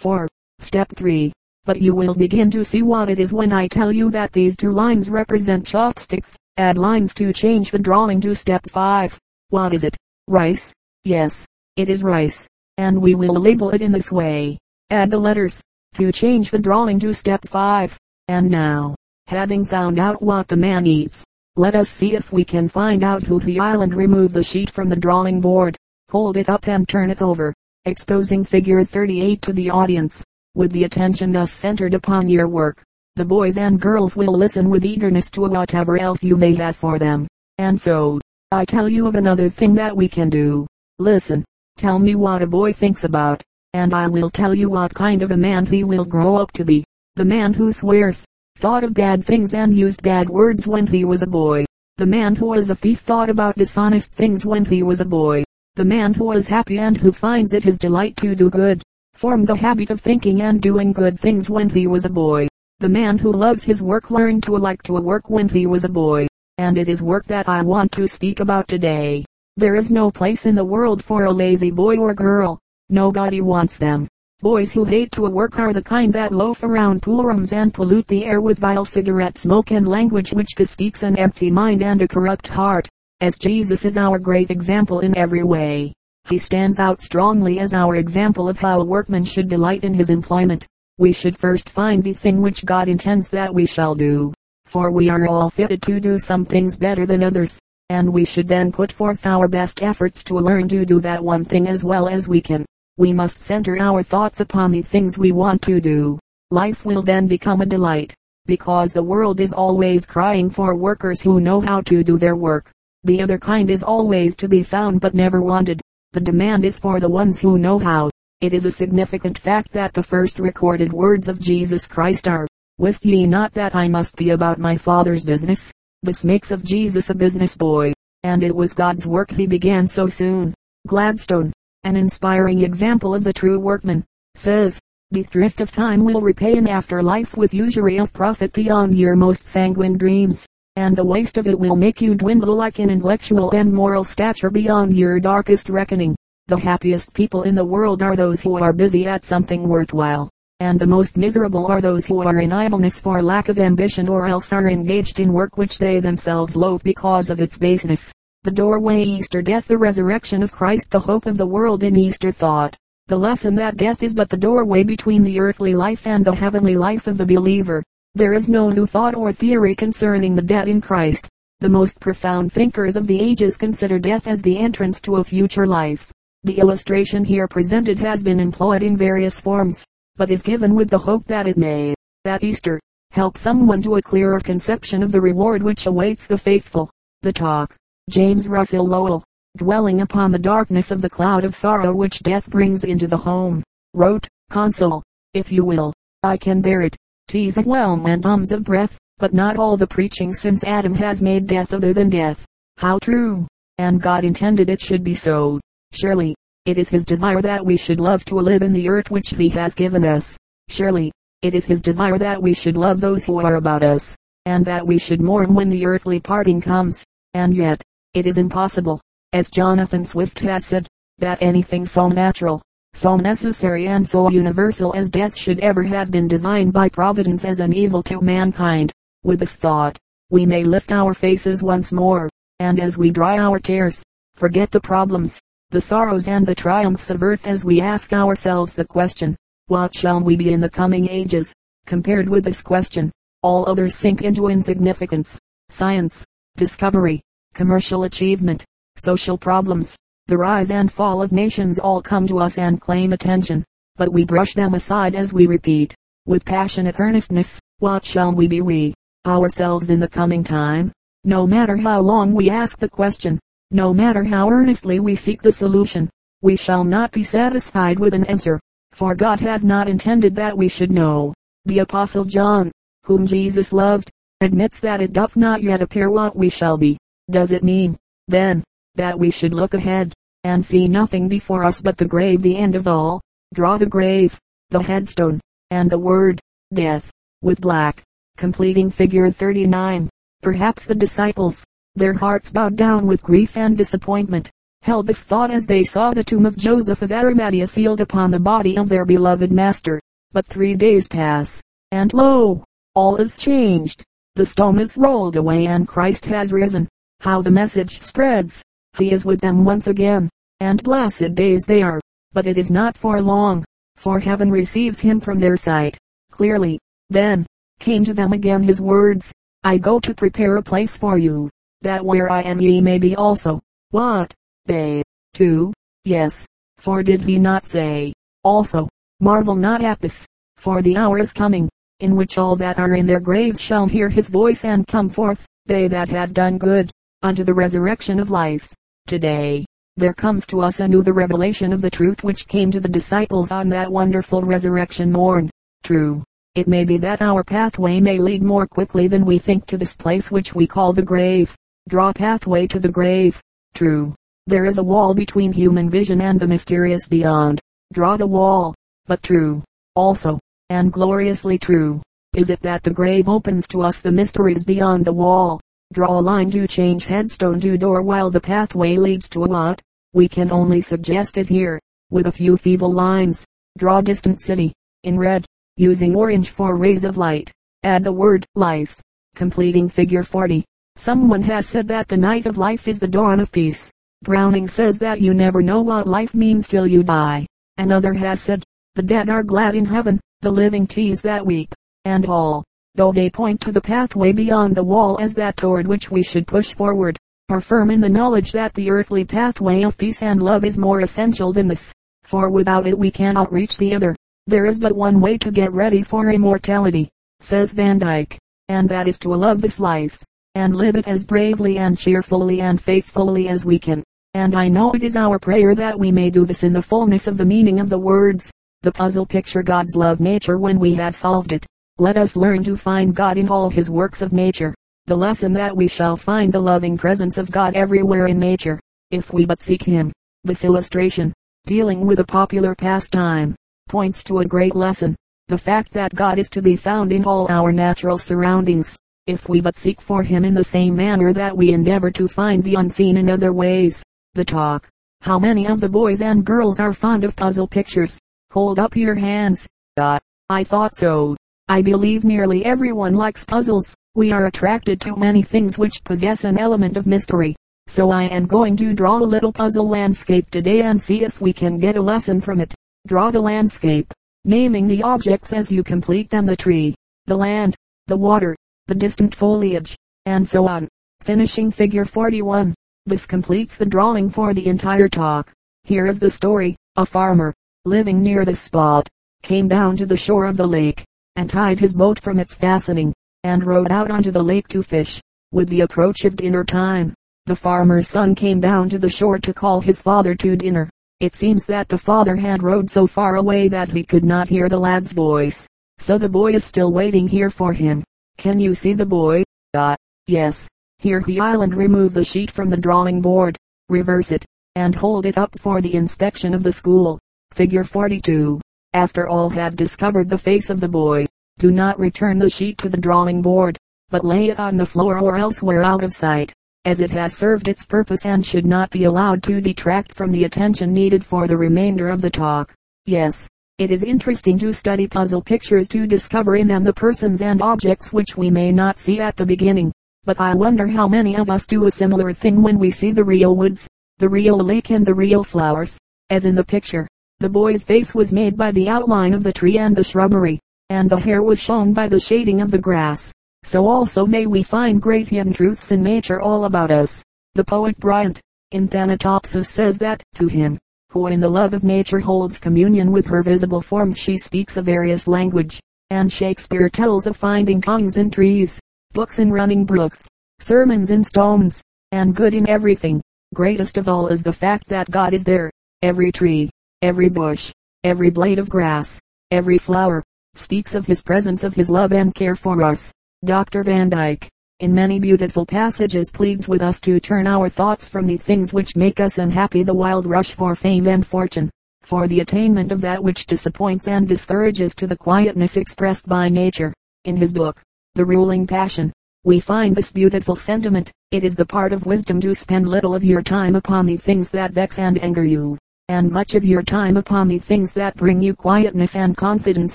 4. Step 3. But you will begin to see what it is when I tell you that these two lines represent chopsticks. Add lines to change the drawing to step 5. What is it? Rice? Yes, it is rice. And we will label it in this way. Add the letters to change the drawing to step 5. And now, having found out what the man eats, let us see if we can find out who the island remove the sheet from the drawing board. Hold it up and turn it over, exposing figure 38 to the audience. With the attention thus centered upon your work, the boys and girls will listen with eagerness to whatever else you may have for them. And so, I tell you of another thing that we can do. Listen, tell me what a boy thinks about, and I will tell you what kind of a man he will grow up to be. The man who swears, thought of bad things and used bad words when he was a boy. The man who was a thief thought about dishonest things when he was a boy. The man who is happy and who finds it his delight to do good, formed the habit of thinking and doing good things when he was a boy. The man who loves his work learned to like to work when he was a boy. And it is work that I want to speak about today. There is no place in the world for a lazy boy or girl. Nobody wants them. Boys who hate to work are the kind that loaf around poolrooms and pollute the air with vile cigarette smoke and language which bespeaks an empty mind and a corrupt heart. As Jesus is our great example in every way, he stands out strongly as our example of how a workman should delight in his employment. We should first find the thing which God intends that we shall do, for we are all fitted to do some things better than others, and we should then put forth our best efforts to learn to do that one thing as well as we can. We must center our thoughts upon the things we want to do. Life will then become a delight, because the world is always crying for workers who know how to do their work. The other kind is always to be found but never wanted. The demand is for the ones who know how. It is a significant fact that the first recorded words of Jesus Christ are, Wist ye not that I must be about my Father's business? This makes of Jesus a business boy, and it was God's work he began so soon. Gladstone, an inspiring example of the true workman, says, the thrift of time will repay in after life with usury of profit beyond your most sanguine dreams, and the waste of it will make you dwindle like in intellectual and moral stature beyond your darkest reckoning. The happiest people in the world are those who are busy at something worthwhile, and the most miserable are those who are in idleness for lack of ambition or else are engaged in work which they themselves loathe because of its baseness. The doorway Easter death the resurrection of Christ the hope of the world in Easter thought. The lesson that death is but the doorway between the earthly life and the heavenly life of the believer. There is no new thought or theory concerning the dead in Christ. The most profound thinkers of the ages consider death as the entrance to a future life. The illustration here presented has been employed in various forms, but is given with the hope that it may, at Easter, help someone to a clearer conception of the reward which awaits the faithful. The talk James Russell Lowell, dwelling upon the darkness of the cloud of sorrow which death brings into the home, wrote, Consul, if you will, I can bear it. Tease it well and ums of breath, but not all the preaching since Adam has made death other than death. How true! And God intended it should be so. Surely, it is his desire that we should love to live in the earth which he has given us. Surely, it is his desire that we should love those who are about us, and that we should mourn when the earthly parting comes. And yet, it is impossible, as Jonathan Swift has said, that anything so natural, so necessary and so universal as death should ever have been designed by Providence as an evil to mankind. With this thought, we may lift our faces once more, and as we dry our tears, forget the problems, the sorrows and the triumphs of earth as we ask ourselves the question, what shall we be in the coming ages? Compared with this question, all others sink into insignificance. Science, discovery, commercial achievement, social problems, the rise and fall of nations all come to us and claim attention, but we brush them aside as we repeat, with passionate earnestness, what shall we be we, ourselves in the coming time? No matter how long we ask the question, no matter how earnestly we seek the solution, we shall not be satisfied with an answer, for God has not intended that we should know. The Apostle John, whom Jesus loved, admits that it doth not yet appear what we shall be. Does it mean, then, that we should look ahead, and see nothing before us but the grave the end of all? Draw the grave, the headstone, and the word, death, with black, completing figure 39. Perhaps the disciples, their hearts bowed down with grief and disappointment, held this thought as they saw the tomb of Joseph of Arimathea sealed upon the body of their beloved master. But three days pass, and lo, all is changed. The stone is rolled away and Christ has risen. How the message spreads. He is with them once again, and blessed days they are. But it is not for long, for heaven receives him from their sight. Clearly, then, came to them again his words, I go to prepare a place for you, that where I am ye may be also. What? They, too? Yes. For did he not say, also, marvel not at this, for the hour is coming, in which all that are in their graves shall hear his voice and come forth, they that have done good, unto the resurrection of life. Today, there comes to us anew the revelation of the truth which came to the disciples on that wonderful resurrection morn. True, it may be that our pathway may lead more quickly than we think to this place which we call the grave. Draw pathway to the grave. True, there is a wall between human vision and the mysterious beyond. Draw the wall. But true, also, and gloriously true, is it that the grave opens to us the mysteries beyond the wall. Draw a line to change headstone to door while the pathway leads to a lot. We can only suggest it here, with a few feeble lines. Draw distant city, in red, using orange for rays of light. Add the word life, completing figure 40. Someone has said that the night of life is the dawn of peace. Browning says that you never know what life means till you die. Another has said, the dead are glad in heaven, the living tease that weep, and all, though they point to the pathway beyond the wall as that toward which we should push forward, are firm in the knowledge that the earthly pathway of peace and love is more essential than this, for without it we cannot reach the other. There is but one way to get ready for immortality, says Van Dyke, and that is to love this life, and live it as bravely and cheerfully and faithfully as we can. And I know it is our prayer that we may do this in the fullness of the meaning of the words. The puzzle picture God's love nature when we have solved it. Let us learn to find God in all his works of nature. The lesson that we shall find the loving presence of God everywhere in nature, if we but seek him. This illustration, dealing with a popular pastime, points to a great lesson. The fact that God is to be found in all our natural surroundings, if we but seek for him in the same manner that we endeavor to find the unseen in other ways. The talk. How many of the boys and girls are fond of puzzle pictures? Hold up your hands. Dot. I thought so. I believe nearly everyone likes puzzles. We are attracted to many things which possess an element of mystery. So I am going to draw a little puzzle landscape today and see if we can get a lesson from it. Draw the landscape, naming the objects as you complete them the tree, the land, the water, the distant foliage, and so on. Finishing figure 41. This completes the drawing for the entire talk. Here is the story. A farmer, living near this spot, came down to the shore of the lake, and tied his boat from its fastening, and rowed out onto the lake to fish. With the approach of dinner time, the farmer's son came down to the shore to call his father to dinner. It seems that the father had rowed so far away that he could not hear the lad's voice. So the boy is still waiting here for him. Can you see the boy? Ah, yes. Here he island remove the sheet from the drawing board, reverse it, and hold it up for the inspection of the school. Figure 42. After all have discovered the face of the boy, do not return the sheet to the drawing board, but lay it on the floor or elsewhere out of sight, as it has served its purpose and should not be allowed to detract from the attention needed for the remainder of the talk. Yes, it is interesting to study puzzle pictures to discover in them the persons and objects which we may not see at the beginning. But I wonder how many of us do a similar thing when we see the real woods, the real lake and the real flowers, as in the picture. The boy's face was made by the outline of the tree and the shrubbery, and the hair was shown by the shading of the grass. So also may we find great hidden truths in nature all about us. The poet Bryant, in Thanatopsis says that, to him, who in the love of nature holds communion with her visible forms she speaks a various language, and Shakespeare tells of finding tongues in trees, books in running brooks, sermons in stones, and good in everything. Greatest of all is the fact that God is there, every tree, Every bush, every blade of grass, every flower, speaks of his presence of his love and care for us. Dr. Van Dyke, in many beautiful passages pleads with us to turn our thoughts from the things which make us unhappy the wild rush for fame and fortune, for the attainment of that which disappoints and discourages to the quietness expressed by nature. In his book, The Ruling Passion, we find this beautiful sentiment. It is the part of wisdom to spend little of your time upon the things that vex and anger you, and much of your time upon the things that bring you quietness and confidence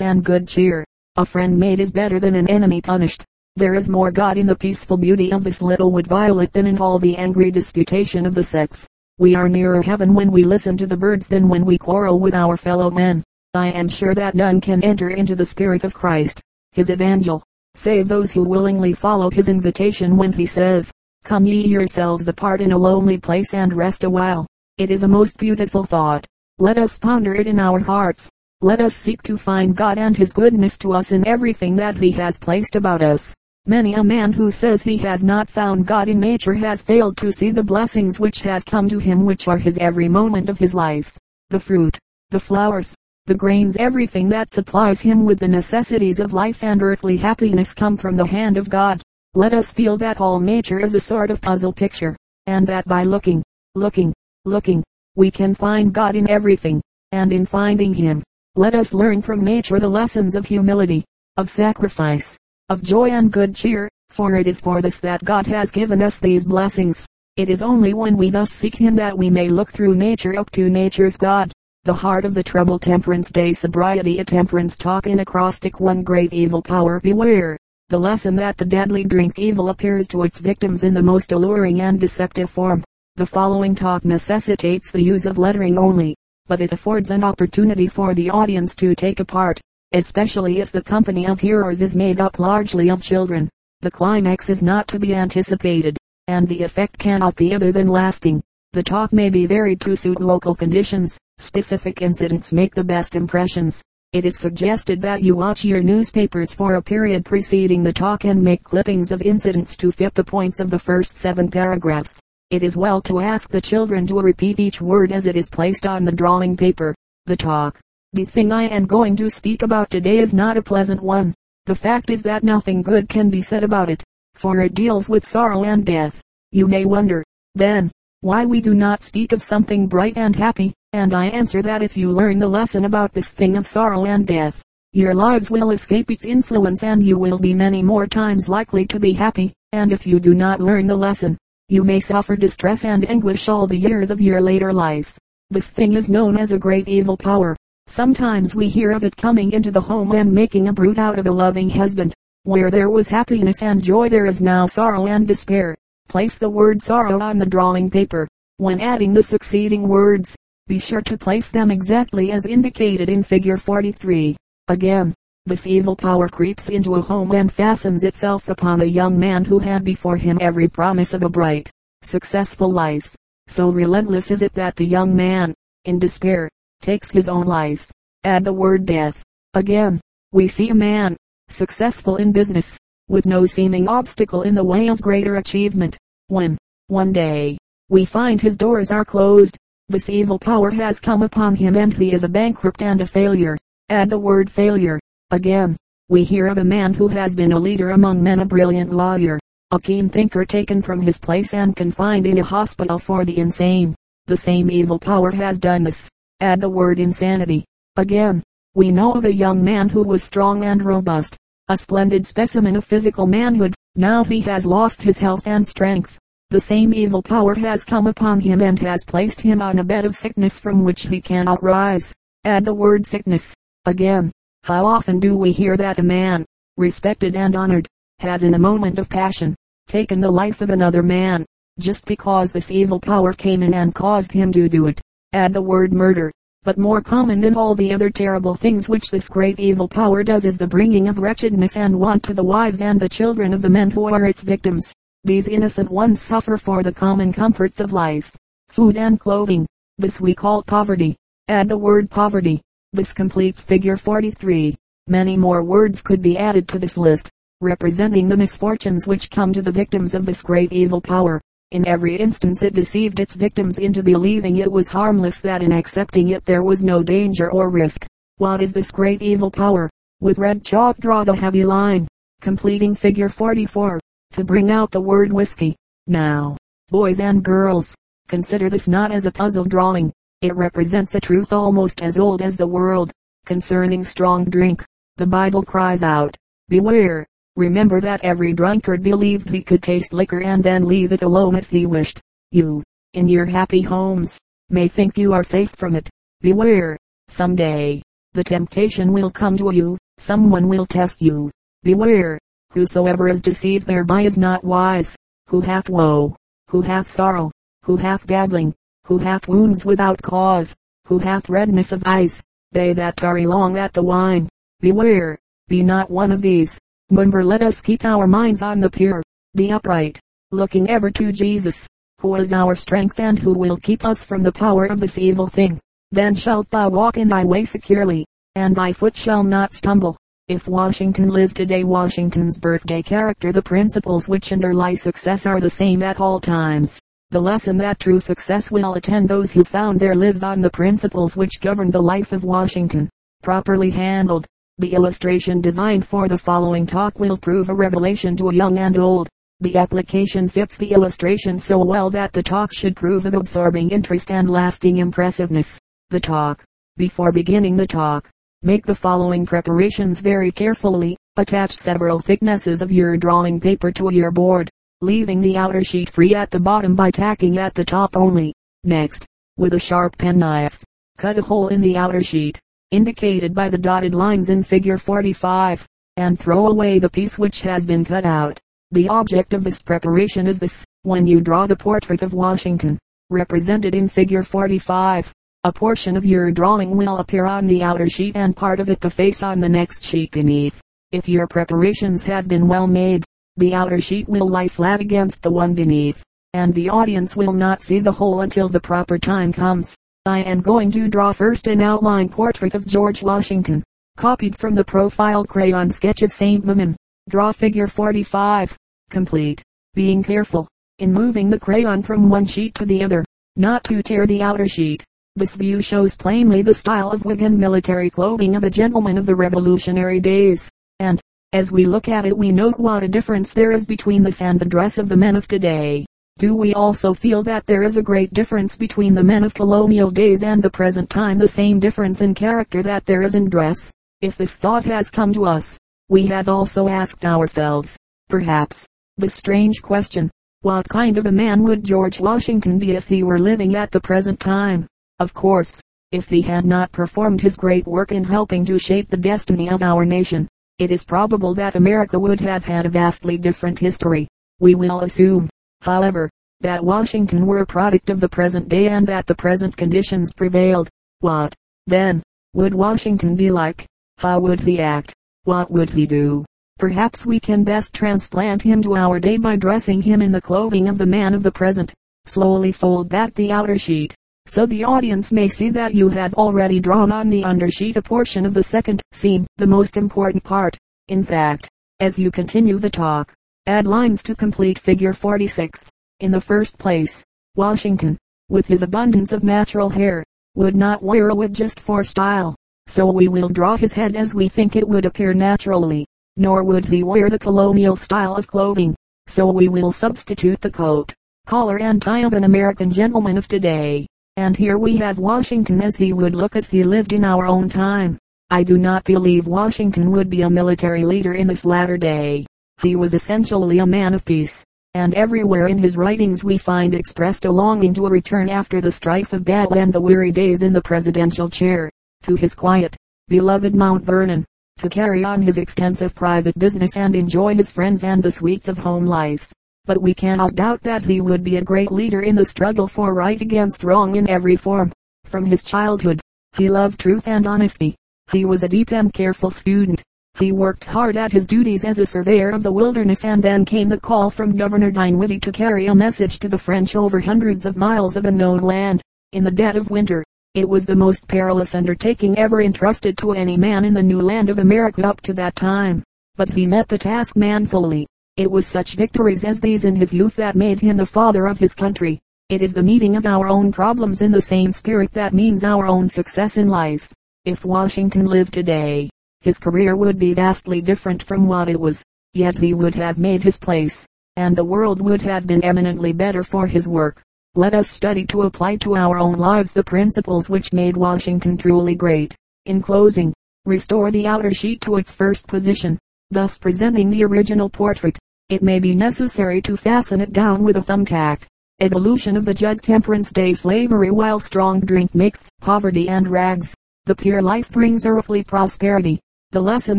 and good cheer. A friend made is better than an enemy punished. There is more God in the peaceful beauty of this little wood violet than in all the angry disputation of the sex. We are nearer heaven when we listen to the birds than when we quarrel with our fellow men. I am sure that none can enter into the spirit of Christ, his evangel, save those who willingly follow his invitation when he says, Come ye yourselves apart in a lonely place and rest a while. It is a most beautiful thought. Let us ponder it in our hearts. Let us seek to find God and his goodness to us in everything that he has placed about us. Many a man who says he has not found God in nature has failed to see the blessings which have come to him which are his every moment of his life. The fruit, the flowers, the grains everything that supplies him with the necessities of life and earthly happiness come from the hand of God. Let us feel that all nature is a sort of puzzle picture, and that by looking, looking, looking, we can find God in everything, and in finding him, let us learn from nature the lessons of humility, of sacrifice, of joy and good cheer, for it is for this that God has given us these blessings. It is only when we thus seek him that we may look through nature up to nature's God. The heart of the trouble temperance day sobriety a temperance talk in acrostic one great evil power beware. The lesson that the deadly drink evil appears to its victims in the most alluring and deceptive form. The following talk necessitates the use of lettering only, but it affords an opportunity for the audience to take a part especially if the company of hearers is made up largely of children. The climax is not to be anticipated, and the effect cannot be other than lasting. The talk may be varied to suit local conditions. Specific incidents make the best impressions. It is suggested that you watch your newspapers for a period preceding the talk and make clippings of incidents to fit the points of the first seven paragraphs. It is well to ask the children to repeat each word as it is placed on the drawing paper. The talk, the thing I am going to speak about today is not a pleasant one. The fact is that nothing good can be said about it, for it deals with sorrow and death. You may wonder, then, why we do not speak of something bright and happy, and I answer that if you learn the lesson about this thing of sorrow and death, your lives will escape its influence and you will be many more times likely to be happy, and if you do not learn the lesson, you may suffer distress and anguish all the years of your later life. This thing is known as a great evil power. Sometimes we hear of it coming into the home and making a brute out of a loving husband. Where there was happiness and joy there is now sorrow and despair. Place the word sorrow on the drawing paper. When adding the succeeding words, be sure to place them exactly as indicated in figure 43. Again, this evil power creeps into a home and fastens itself upon a young man who had before him every promise of a bright, successful life. So relentless is it that the young man, in despair, takes his own life. Add the word death. Again, we see a man, successful in business, with no seeming obstacle in the way of greater achievement. When, one day, we find his doors are closed, this evil power has come upon him and he is a bankrupt and a failure. Add the word failure. Again, we hear of a man who has been a leader among men, a brilliant lawyer, a keen thinker taken from his place and confined in a hospital for the insane. The same evil power has done this. Add the word insanity. Again, we know of a young man who was strong and robust, a splendid specimen of physical manhood. Now he has lost his health and strength. The same evil power has come upon him and has placed him on a bed of sickness from which he cannot rise. Add the word sickness. Again, how often do we hear that a man, respected and honored, has in a moment of passion, taken the life of another man, just because this evil power came in and caused him to do it add the word murder. But more common than all the other terrible things which this great evil power does is the bringing of wretchedness and want to the wives and the children of the men who are its victims. These innocent ones suffer for the common comforts of life, food and clothing. This we call poverty. Add the word poverty. This completes figure 43. Many more words could be added to this list, representing the misfortunes which come to the victims of this great evil power. In every instance it deceived its victims into believing it was harmless that in accepting it there was no danger or risk. What is this great evil power? With red chalk draw the heavy line, completing figure 44, to bring out the word whiskey. Now, boys and girls, consider this not as a puzzle drawing. It represents a truth almost as old as the world, concerning strong drink. The Bible cries out, Beware, Remember that every drunkard believed he could taste liquor and then leave it alone if he wished. You, in your happy homes, may think you are safe from it. Beware. Some day, the temptation will come to you. Someone will test you. Beware. Whosoever is deceived thereby is not wise. Who hath woe, who hath sorrow, who hath gaggling, who hath wounds without cause, who hath redness of eyes, they that tarry long at the wine. Beware, be not one of these. Remember let us keep our minds on the pure, the upright, looking ever to Jesus, who is our strength and who will keep us from the power of this evil thing. Then shalt thou walk in thy way securely, and thy foot shall not stumble. If Washington lived today Washington's birthday character the principles which underlie success are the same at all times. The lesson that true success will attend those who found their lives on the principles which govern the life of Washington, properly handled. The illustration designed for the following talk will prove a revelation to young and old. The application fits the illustration so well that the talk should prove of absorbing interest and lasting impressiveness. The talk. Before beginning the talk, Make the following preparations very carefully. Attach several thicknesses of your drawing paper to your board, leaving the outer sheet free at the bottom by tacking at the top only. Next, with a sharp penknife, cut a hole in the outer sheet, indicated by the dotted lines in figure 45, and throw away the piece which has been cut out. The object of this preparation is this. When you draw the portrait of Washington, represented in figure 45, a portion of your drawing will appear on the outer sheet and part of it the face on the next sheet beneath. If your preparations have been well made, the outer sheet will lie flat against the one beneath, and the audience will not see the whole until the proper time comes. I am going to draw first an outline portrait of George Washington, copied from the profile crayon sketch of St. Memin. Draw figure 45, complete, being careful, in moving the crayon from one sheet to the other, not to tear the outer sheet. This view shows plainly the style of wig and military clothing of a gentleman of the revolutionary days, and, as we look at it we note what a difference there is between this and the dress of the men of today. Do we also feel that there is a great difference between the men of colonial days and the present time the same difference in character that there is in dress? If this thought has come to us, we have also asked ourselves, perhaps, the strange question, what kind of a man would George Washington be if he were living at the present time? Of course, if he had not performed his great work in helping to shape the destiny of our nation, it is probable that America would have had a vastly different history. We will assume, however, that Washington were a product of the present day and that the present conditions prevailed. What, then, would Washington be like? How would he act? What would he do? Perhaps we can best transplant him to our day by dressing him in the clothing of the man of the present. Slowly fold back the outer sheet so the audience may see that you have already drawn on the undersheet a portion of the second scene, the most important part. In fact, as you continue the talk, add lines to complete figure 46. In the first place, Washington, with his abundance of natural hair, would not wear a wig just for style. So we will draw his head as we think it would appear naturally. Nor would he wear the colonial style of clothing. So we will substitute the coat, collar and tie of an American gentleman of today. And here we have Washington as he would look if he lived in our own time. I do not believe Washington would be a military leader in this latter day. He was essentially a man of peace, and everywhere in his writings we find expressed a longing to return after the strife of battle and the weary days in the presidential chair, to his quiet, beloved Mount Vernon, to carry on his extensive private business and enjoy his friends and the sweets of home life but we cannot doubt that he would be a great leader in the struggle for right against wrong in every form. From his childhood, he loved truth and honesty. He was a deep and careful student. He worked hard at his duties as a surveyor of the wilderness and then came the call from Governor Dinwiddie to carry a message to the French over hundreds of miles of unknown land. In the dead of winter, it was the most perilous undertaking ever entrusted to any man in the new land of America up to that time. But he met the task manfully. It was such victories as these in his youth that made him the father of his country. It is the meeting of our own problems in the same spirit that means our own success in life. If Washington lived today, his career would be vastly different from what it was. Yet he would have made his place, and the world would have been eminently better for his work. Let us study to apply to our own lives the principles which made Washington truly great. In closing, restore the outer sheet to its first position thus presenting the original portrait. It may be necessary to fasten it down with a thumbtack. Evolution of the Jug Temperance Day Slavery while strong drink makes poverty and rags. The pure life brings earthly prosperity. The lesson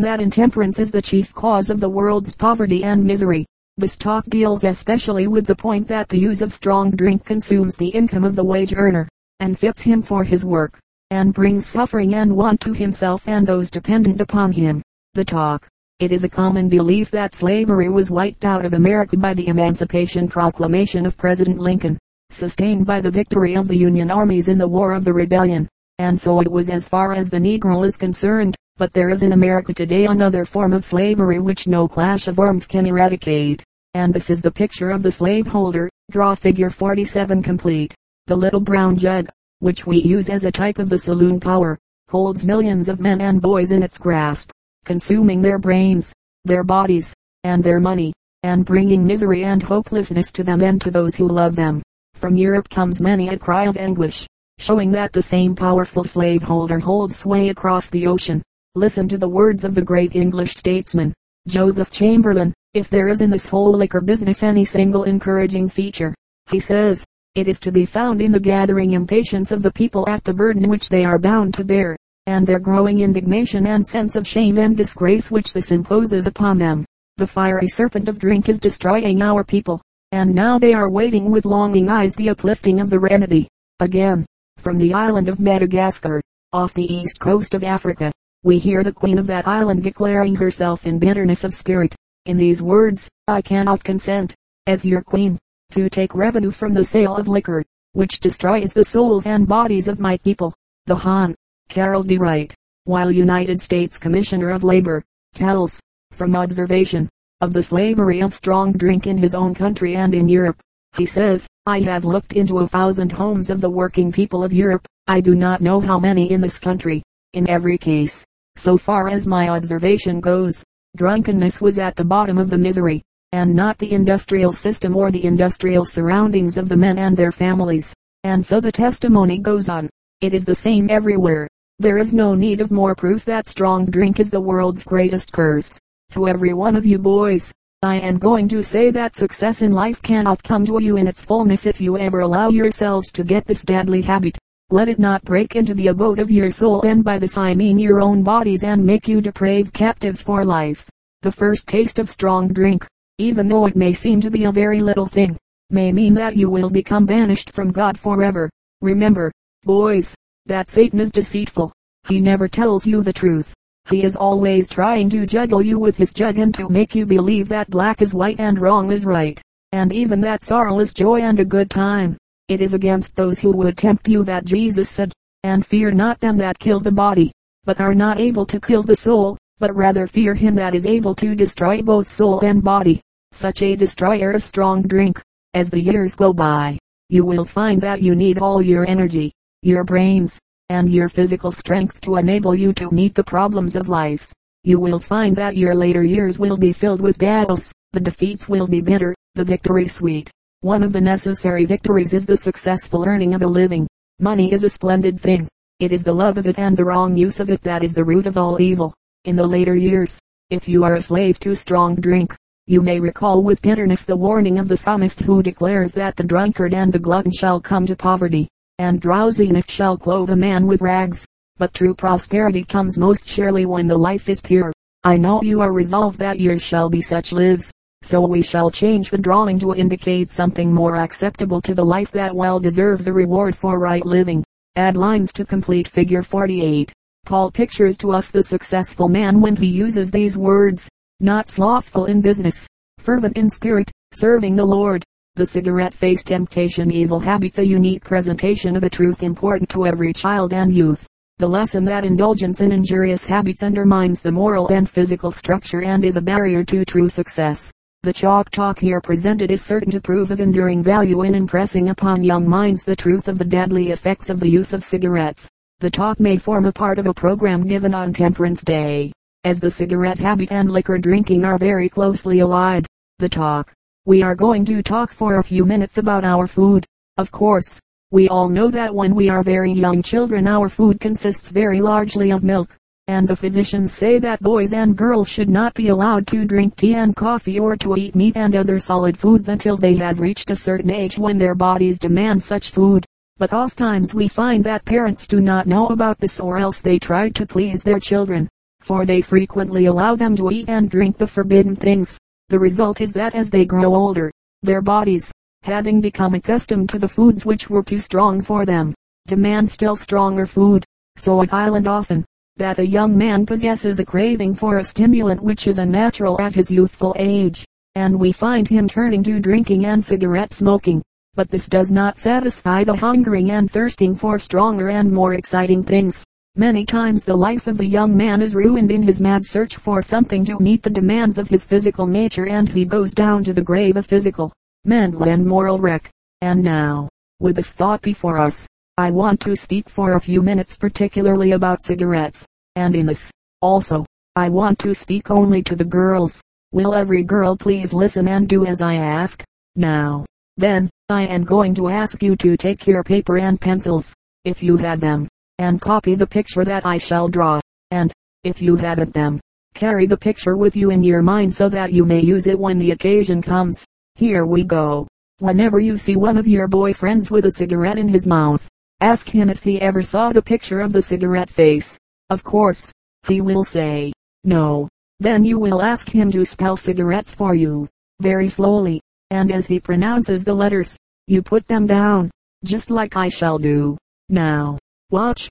that intemperance is the chief cause of the world's poverty and misery. This talk deals especially with the point that the use of strong drink consumes the income of the wage earner, and fits him for his work, and brings suffering and want to himself and those dependent upon him. The talk. It is a common belief that slavery was wiped out of America by the Emancipation Proclamation of President Lincoln, sustained by the victory of the Union armies in the War of the Rebellion and so it was as far as the Negro is concerned. But there is in America today another form of slavery which no clash of arms can eradicate. And this is the picture of the slaveholder. Draw figure 47 complete. The little brown jug, which we use as a type of the saloon power, holds millions of men and boys in its grasp, consuming their brains, their bodies, and their money, and bringing misery and hopelessness to them and to those who love them. From Europe comes many a cry of anguish, showing that the same powerful slaveholder holds sway across the ocean. Listen to the words of the great English statesman, Joseph Chamberlain. If there is in this whole liquor business any single encouraging feature, he says, it is to be found in the gathering impatience of the people at the burden which they are bound to bear, and their growing indignation and sense of shame and disgrace which this imposes upon them. The fiery serpent of drink is destroying our people, and now they are waiting with longing eyes the uplifting of the remedy. Again, from the island of Madagascar, off the east coast of Africa, we hear the queen of that island declaring herself in bitterness of spirit. In these words, I cannot consent, as your queen, to take revenue from the sale of liquor, which destroys the souls and bodies of my people. The Hon. Carroll D. Wright, while United States Commissioner of Labor, tells, from observation, of the slavery of strong drink in his own country and in Europe, he says, I have looked into a thousand homes of the working people of Europe. I do not know how many in this country. In every case, so far as my observation goes, drunkenness was at the bottom of the misery, and not the industrial system or the industrial surroundings of the men and their families. And so the testimony goes on. It is the same everywhere. There is no need of more proof that strong drink is the world's greatest curse. To every one of you boys, I am going to say that success in life cannot come to you in its fullness if you ever allow yourselves to get this deadly habit. Let it not break into the abode of your soul and by this I mean your own bodies and make you depraved captives for life. The first taste of strong drink, even though it may seem to be a very little thing, may mean that you will become banished from God forever. Remember, boys, that Satan is deceitful. He never tells you the truth. He is always trying to juggle you with his jug and to make you believe that black is white and wrong is right, and even that sorrow is joy and a good time. It is against those who would tempt you that Jesus said, and fear not them that kill the body, but are not able to kill the soul, but rather fear him that is able to destroy both soul and body. Such a destroyer is strong drink. As the years go by, you will find that you need all your energy, your brains, and your physical strength to enable you to meet the problems of life. You will find that your later years will be filled with battles, the defeats will be bitter, the victory sweet. One of the necessary victories is the successful earning of a living. Money is a splendid thing. It is the love of it and the wrong use of it that is the root of all evil. In the later years, if you are a slave to strong drink, you may recall with bitterness the warning of the psalmist who declares that the drunkard and the glutton shall come to poverty and drowsiness shall clothe a man with rags. But true prosperity comes most surely when the life is pure. I know you are resolved that yours shall be such lives. So we shall change the drawing to indicate something more acceptable to the life that well deserves a reward for right living. Add lines to complete figure 48. Paul pictures to us the successful man when he uses these words. Not slothful in business, fervent in spirit, serving the Lord, the cigarette face temptation evil habits a unique presentation of a truth important to every child and youth. The lesson that indulgence in injurious habits undermines the moral and physical structure and is a barrier to true success. The chalk talk here presented is certain to prove of enduring value in impressing upon young minds the truth of the deadly effects of the use of cigarettes. The talk may form a part of a program given on Temperance Day. As the cigarette habit and liquor drinking are very closely allied, the talk we are going to talk for a few minutes about our food. Of course, we all know that when we are very young children our food consists very largely of milk. and the physicians say that boys and girls should not be allowed to drink tea and coffee or to eat meat and other solid foods until they have reached a certain age when their bodies demand such food. But oftentimes we find that parents do not know about this or else they try to please their children, for they frequently allow them to eat and drink the forbidden things. The result is that as they grow older, their bodies, having become accustomed to the foods which were too strong for them, demand still stronger food. So it island often, that a young man possesses a craving for a stimulant which is unnatural at his youthful age, and we find him turning to drinking and cigarette smoking. But this does not satisfy the hungering and thirsting for stronger and more exciting things. Many times the life of the young man is ruined in his mad search for something to meet the demands of his physical nature and he goes down to the grave a physical, mental and moral wreck. And now, with this thought before us, I want to speak for a few minutes particularly about cigarettes. And in this, also, I want to speak only to the girls. Will every girl please listen and do as I ask? Now, then, I am going to ask you to take your paper and pencils, if you have them, and copy the picture that I shall draw. And, if you haven't them, carry the picture with you in your mind so that you may use it when the occasion comes. Here we go. Whenever you see one of your boyfriends with a cigarette in his mouth, Ask him if he ever saw the picture of the cigarette face. Of course, he will say, no. Then you will ask him to spell cigarettes for you, very slowly, and as he pronounces the letters, you put them down, just like I shall do. Now, watch.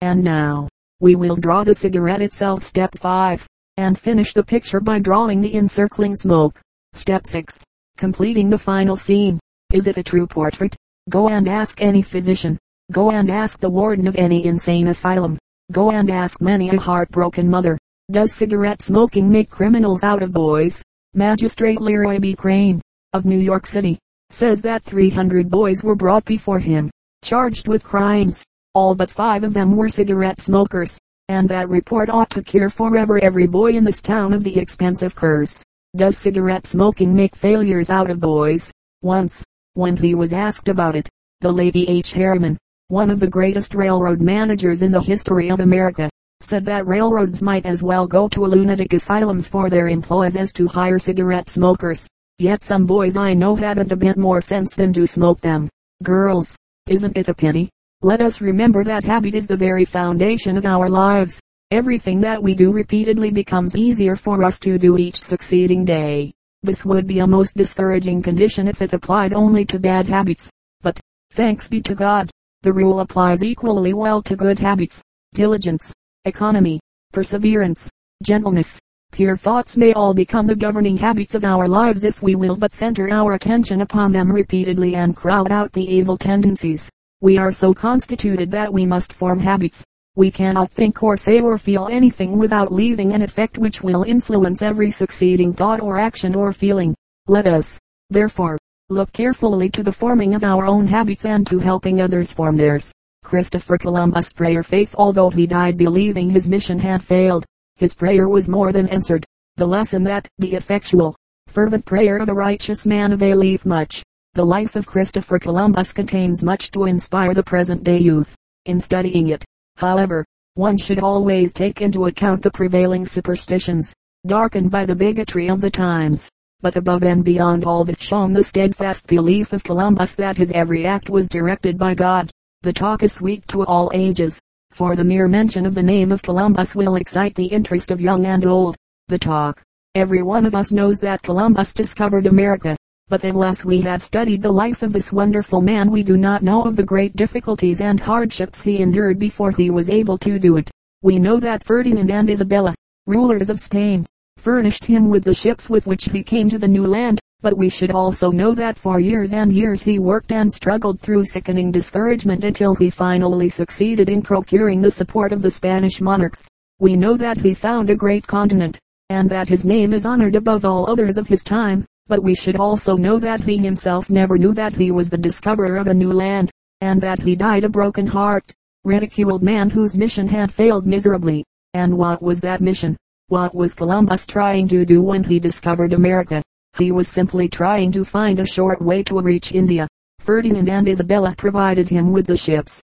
And now, we will draw the cigarette itself step 5, and finish the picture by drawing the encircling smoke. Step 6. Completing the final scene. Is it a true portrait? Go and ask any physician. Go and ask the warden of any insane asylum. Go and ask many a heartbroken mother. Does cigarette smoking make criminals out of boys? Magistrate Leroy B. Crane, of New York City, says that 300 boys were brought before him, charged with crimes. All but five of them were cigarette smokers, and that report ought to cure forever every boy in this town of the expensive curse. Does cigarette smoking make failures out of boys? Once, when he was asked about it, the lady H. Harriman, one of the greatest railroad managers in the history of America, said that railroads might as well go to lunatic asylums for their employees as to hire cigarette smokers. Yet some boys I know haven't a bit more sense than to smoke them. Girls, isn't it a pity? Let us remember that habit is the very foundation of our lives. Everything that we do repeatedly becomes easier for us to do each succeeding day. This would be a most discouraging condition if it applied only to bad habits. But, thanks be to God, the rule applies equally well to good habits, diligence, economy, perseverance, gentleness. Pure thoughts may all become the governing habits of our lives if we will but center our attention upon them repeatedly and crowd out the evil tendencies. We are so constituted that we must form habits. We cannot think or say or feel anything without leaving an effect which will influence every succeeding thought or action or feeling. Let us, therefore, look carefully to the forming of our own habits and to helping others form theirs. Christopher Columbus' prayer faith although he died believing his mission had failed, his prayer was more than answered. The lesson that the effectual, fervent prayer of a righteous man availeth much. The life of Christopher Columbus contains much to inspire the present day youth. In studying it, however, one should always take into account the prevailing superstitions, darkened by the bigotry of the times but above and beyond all this shone the steadfast belief of Columbus that his every act was directed by God. The talk is sweet to all ages, for the mere mention of the name of Columbus will excite the interest of young and old. The talk. Every one of us knows that Columbus discovered America, but unless we have studied the life of this wonderful man we do not know of the great difficulties and hardships he endured before he was able to do it. We know that Ferdinand and Isabella, rulers of Spain, furnished him with the ships with which he came to the new land. But we should also know that for years and years he worked and struggled through sickening discouragement until he finally succeeded in procuring the support of the Spanish monarchs. We know that he found a great continent, and that his name is honored above all others of his time. But we should also know that he himself never knew that he was the discoverer of a new land, and that he died a broken heart, ridiculed man whose mission had failed miserably. And what was that mission? What was Columbus trying to do when he discovered America? He was simply trying to find a short way to reach India. Ferdinand and Isabella provided him with the ships,